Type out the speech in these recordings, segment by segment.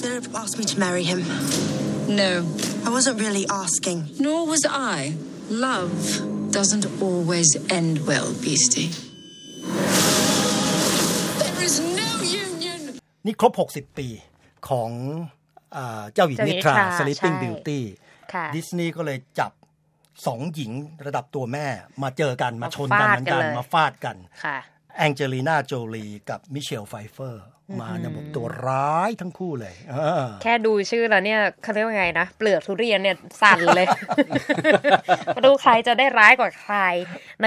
Philip asked me to marry him. No, I wasn't really asking. nor was I. Love doesn't always end well, Beastie. There is no union. นี่ครบ 60 ปีของอ่าเจ้าหญิงเจ้าหญินิงทรานิทรา Sleeping ใช่ Beauty ค่ะดิสนีย์ก็เลยจับสองหญิงระดับตัวแม่มาเจอกันมาชนกันมาเหฟาดมือนกันกันเลยมาฟาดกันค่ะ แองเจลีนาโจลีกับมิเชลไฟเฟอร์ มาในบทตัวร้ายทั้งคู่เลยเออแค่ดูชื่อแล้วเนี่ยเขาเรียกว่าไงนะ เปลือกทุเรียนเนี่ยสั่นเลยมาดูใครจะได้ร้ายกว่าใคร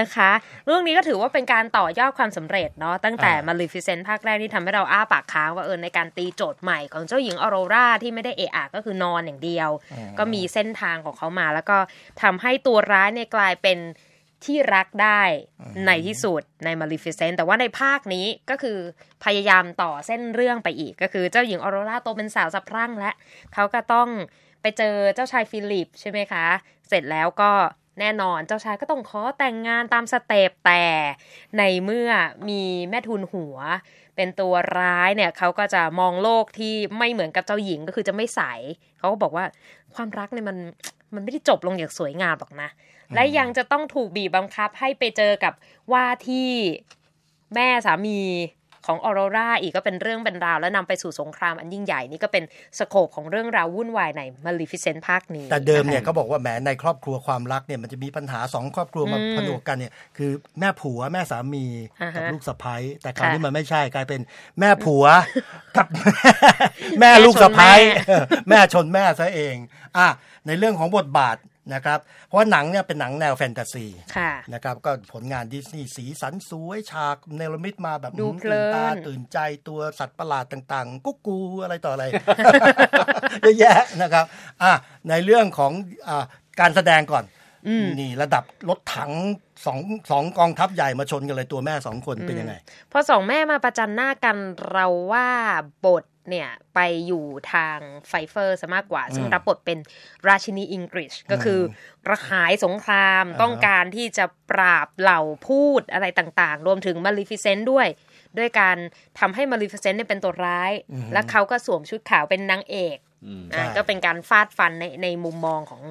นะคะ เรื่องนี้ก็ถือว่าเป็นการต่อยอดความสำเร็จเนาะตั้งแต่อ่ามาลิฟิเซนภาคแรกที่ทำให้เราอ้าปากค้างว่าเออในการตีโจทย์ใหม่ของเจ้าหญิงออโรราที่ไม่ได้เอะอะก็คือนอนอย่างเดียว ก็มีเส้นทางของเขามา แล้วก็ทำให้ตัวร้ายเนี่ยกลายเป็น ที่รักได้ในที่สุดใน Maleficent แต่ว่าในภาคนี้ก็คือพยายามต่อเส้นเรื่องไปอีก ก็คือเจ้าหญิงออโรราโตเป็นสาวสะพรั่งและเขาก็ต้องไปเจอเจ้าชายฟิลิปใช่ไหมคะ เสร็จแล้วก็แน่นอนเจ้าชายก็ต้องขอแต่งงานตาม step แต่ในเมื่อมีแม่ทูนหัว เป็นตัวร้ายเนี่ยเขาก็จะมองโลกที่ไม่เหมือนกับเจ้าหญิงก็คือจะไม่ใสเขาก็บอกว่าความรักเนี่ยมัน มันไม่ได้จบลงอย่างสวยงามหรอกนะ และยังจะต้องถูกบีบบังคับให้ไปเจอกับว่าที่แม่สามี ของออโรราอีกก็เป็นเรื่องเป็นราว แล้วนำไปสู่สงครามอันยิ่งใหญ่นี่ก็เป็นสโคปของเรื่องราววุ่นวายใน Maleficent ภาคนี้ แต่เดิมเนี่ยเขาบอกว่าแหมในครอบครัวความรักเนี่ยมันจะมีปัญหาสองครอบครัวมาผนวกกันเนี่ยคือแม่ผัวแม่สามีกับลูกสะใภ้แต่คราวนี้มันไม่ใช่กลายเป็นแม่ผัวกับแม่ลูกสะใภ้แม่ชนแม่แม่ชนแม่ซะเองอะในเรื่องของบทบาท นะครับเพราะว่าหนังเนี่ยเป็นหนังแนวแฟนตาซีค่ะนะครับก็ผลงานดิสนีย์สีสันสวยฉากเนรมิตมาแบบดูหืมเพลิตื่นนตาตื่นใจตัวสัตว์ประหลาดต่างๆ กุ๊กกูอะไรต่ออะไรเยอะแยะนะครับอะในเรื่องของอ่าการแสดงก่อนนี่ระดับรถถังสองสองกองทัพใหญ่มาชนกันเลยตัวแม่สองคนเป็นยังไง พอสองแม่มาประจันหน้ากันเราว่าบท เนี่ยไปอยู่ทาง Pfeiffer ซะมากกว่า ซึ่งรับบทเป็นราชินีอิงกริธก็คือกระหายสงครามอ่าฮะต้องการที่จะปราบเหล่าภูตอะไรต่างๆ รวมถึง Maleficent ด้วย ด้วยการทำให้ Maleficent เนี่ยเป็นตัวร้าย และเขาก็สวมชุดขาวเป็นนางเอกใช่ อะก็เป็นการฟาดฟันในในมุมมองของ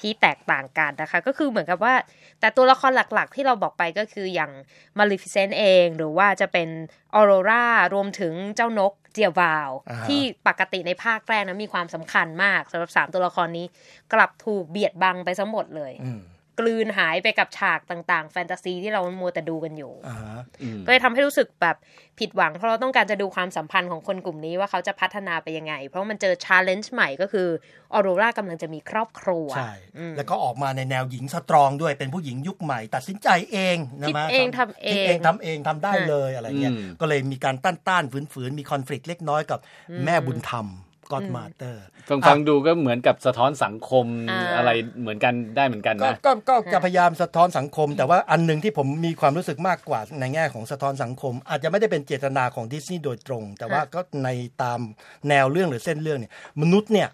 ที่แตกต่างกันนะคะ ก็คือเหมือนกับว่า แต่ตัวละครหลักๆ ที่เราบอกไปก็คืออย่าง Maleficent เอง หรือว่าจะเป็นออโรรารวมถึงเจ้านกเดียวัลอ่าฮะที่ปกติในภาคแรกนะมีความสำคัญมากสำหรับสามตัวละครนี้ กลับถูกเบียดบังไปซะหมดเลยอืม กลืนหายไปกับฉากต่างๆ แฟนตาซีที่เรามัวแต่ดูกันอยู่อ่าฮะก็เลยทำให้รู้สึกแบบผิดหวัง เพราะเราต้องการจะดูความสัมพันธ์ของคนกลุ่มนี้ว่าเขาจะพัฒนาไปยังไง เพราะมันเจอ challenge ใหม่ก็คือออโรรากำลังจะมีครอบครัวใช่อืมแล้วก็ออกมาในแนวหญิงสตรองด้วยเป็นผู้หญิงยุคใหม่ ตัดสินใจเองนะคิดมะเองทำเองคิดเองทำเองทำได้เลยอะไรเงี้ยอืมก็เลยมีการต้านต้านฝืนฝืนๆมีคอน FLICT เล็กน้อยกับแม่บุญธรรม ก็อดมาเตอร์ฟังฟังดูก็เหมือนกับสะท้อนสังคมอ่าอะไรเหมือนกันได้เหมือนกันก็นะก็ก็จะพยายามสะท้อนสังคม แต่ว่าอันหนึ่งที่ผมมีความรู้สึกมากกว่าในแง่ของสะท้อนสังคม อาจจะไม่ได้เป็นเจตนาของดิสนีย์โดยตรง แต่ว่าก็ในตามแนวเรื่องหรือเส้นเรื่องเนี่ยมนุษย์เนี่ย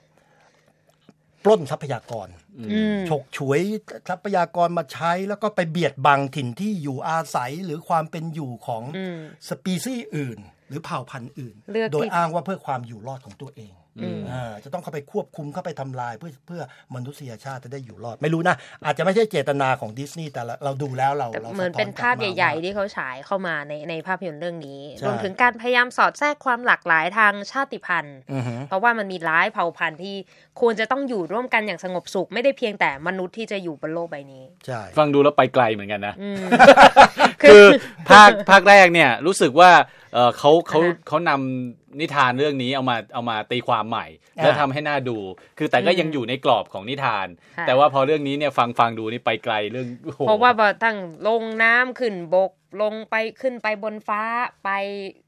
ปล้นทรัพยากรอืมฉกฉวยทรัพยากรมาใช้ แล้วก็ไปเบียดบังถิ่นที่อยู่อาศัยหรือความเป็นอยู่ของอืมสปีซีส์อื่น หรือเผ่าพันธุ์อื่นเลือกโดยที่อ้างว่าเพื่อความอยู่รอดของตัวเองอืมอ่าจะต้องเข้าไปควบคุมเข้าไปทำลายเพื่อเพื่อมนุษยชาติจะได้อยู่รอดไม่รู้นะ อาจจะไม่ใช่เจตนาของดิสนีย์แต่ละเราดูแล้วเราแต่เราเหมือนสะท้เป็นภาพกลับมใหญ่ว่าๆที่เขาฉายเข้ามาในในภาพยนตร์เรื่องนี้ใช่รวมถึงการพยายามสอดแทรกความหลากหลายทางชาติพันธุ์อือฮึเพราะว่ามันมีหลายเผ่าพันธุ์ที่ควรจะต้องอยู่ร่วมกันอย่างสงบสุข ไม่ได้เพียงแต่มนุษย์ที่จะอยู่บนโลกใบนี้ใช่ฟังดูแล้วไปไกลเหมือนกันนะอืมคือภาคภาคแรกเนี่ยรู้สึกว่า เอ่อเขาเขาอ่าฮะเขานำนิทานเรื่องนี้เอามาเอามาตีความใหม่อ่าแล้วทำให้น่าดู คือแต่ก็อืมยังอยู่ในกรอบของนิทานค่ะแต่ว่าพอเรื่องนี้เนี่ยฟังฟังดูนี่ไปไกลเรื่องโอ้โหเพราะว่าบอทั้งลงน้ำขึ้นบกลงไปขึ้นไปบนฟ้าไป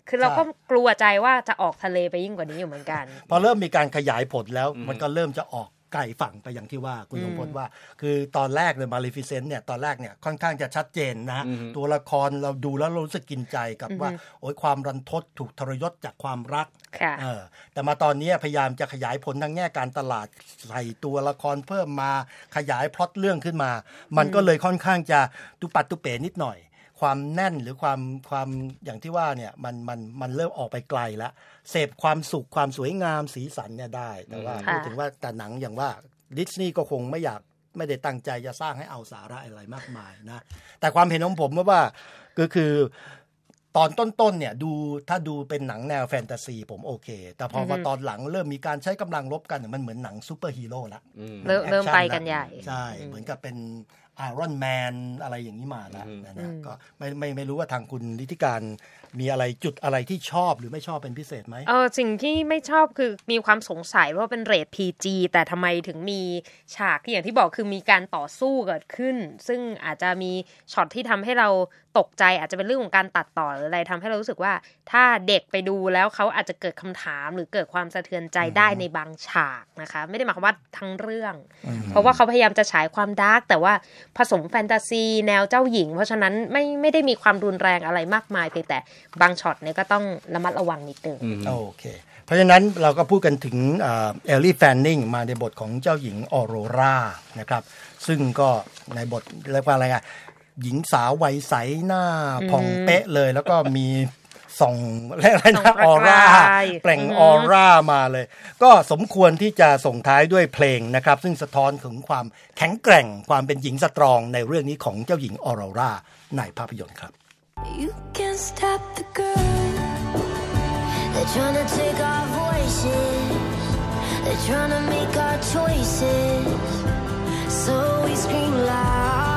คือเราก็กลัวใจว่าจะออกทะเลไปยิ่งกว่านี้อยู่เหมือนกัน พอเริ่มมีการขยายผลแล้วมันก็เริ่มจะออก ไกลฝั่งไปอย่างที่ว่าคุณสมพลว่า คือตอนแรกเลย Maleficent เนี่ยตอนแรกเนี่ยค่อนข้างจะชัดเจนนะฮะตัวละครเราดูแล้วเรารู้สึกกินใจกับว่า โอ้ยความรันทดถูกทรยศจากความรักค่ะเออแต่มาตอนนี้พยายามจะขยายผลทางแง่การตลาดใส่ตัวละครเพิ่มมาขยายพล็อตเรื่องขึ้นมา มันก็เลยค่อนข้างจะตุปัดตุเป๋นิดหน่อย ความแน่นหรือความความอย่างที่ว่าเนี่ยมันมันมันเริ่มออกไปไกลแล้วเสพความสุขความสวยงามสีสันเนี่ยได้แต่ว่าค่ะพูดถึงว่าแต่หนังอย่างว่าดิสนีย์ก็คงไม่อยากไม่ได้ตั้งใจจะสร้างให้เอาสาระอะไรมากมายนะ แต่ความเห็นของผมว่าก็คือตอนต้นๆเนี่ยดูถ้าดูเป็นหนังแนวแฟนตาซีผมโอเค แต่พอมาตอนหลังเริ่มมีการใช้กำลังรบกันเนี่ยมันเหมือนหนังซูเปอร์ฮีโร่ละเริ่มเริ่มไปกันใหญ่ ใช่ เหมือนกับเป็น ไอรอนแมนอะไรอย่างนี้มาแล้วนะนะก็ไม่ไม่ไม่รู้ว่าทางคุณนิติการมีอะไรจุดอะไรที่ชอบหรือไม่ชอบเป็นพิเศษไหมเออสิ่งที่ไม่ชอบคือมีความสงสัยว่าเป็นเรท PG แต่ทำไมถึงมีฉากที่อย่างที่บอกคือมีการต่อสู้เกิดขึ้น ซึ่งอาจจะมีช็อตที่ทำให้เราตกใจอาจจะเป็นเรื่องของการตัดต่อหรืออะไรทำให้เรารู้สึกว่า ถ้าเด็กไปดูแล้วเขาอาจจะเกิดคำถามหรือเกิดความสะเทือนใจได้ในบางฉากนะคะ ไม่ได้หมายความว่าทั้งเรื่อง เพราะว่าเขาพยายามจะฉายความ dark แต่ว่าผสมแฟนตาซี แนวเจ้าหญิง เพราะฉะนั้นไม่ไม่ได้มีความรุนแรงอะไรมากมายเพียงแต่บางช็อตเนี่ยก็ต้องระมัดระวังนิดนึงโอเค เพราะฉะนั้นเราก็พูดกันถึงเอลลี่แฟนนิงมาในบทของเจ้าหญิงออโรรานะครับซึ่งก็ในบทเรียกว่าอะไรอะหญิงสาววัยใสหน้าผ่องเป๊ะเลย แล้วก็มีส่องเรียกอะไรส่นะองประออร่ากายเปล่งอือฮึออร่ามาเลย ก็สมควรที่จะส่งท้ายด้วยเพลงนะครับ ซึ่งสะท้อนถึงความแข็งแกร่งความเป็นหญิงสตรองในเรื่องนี้ของเจ้าหญิงออโรราในภาพยนตร์ครับ You can't stop the girl. They're trying to take our voices. They're trying to make our choices. So we scream loud.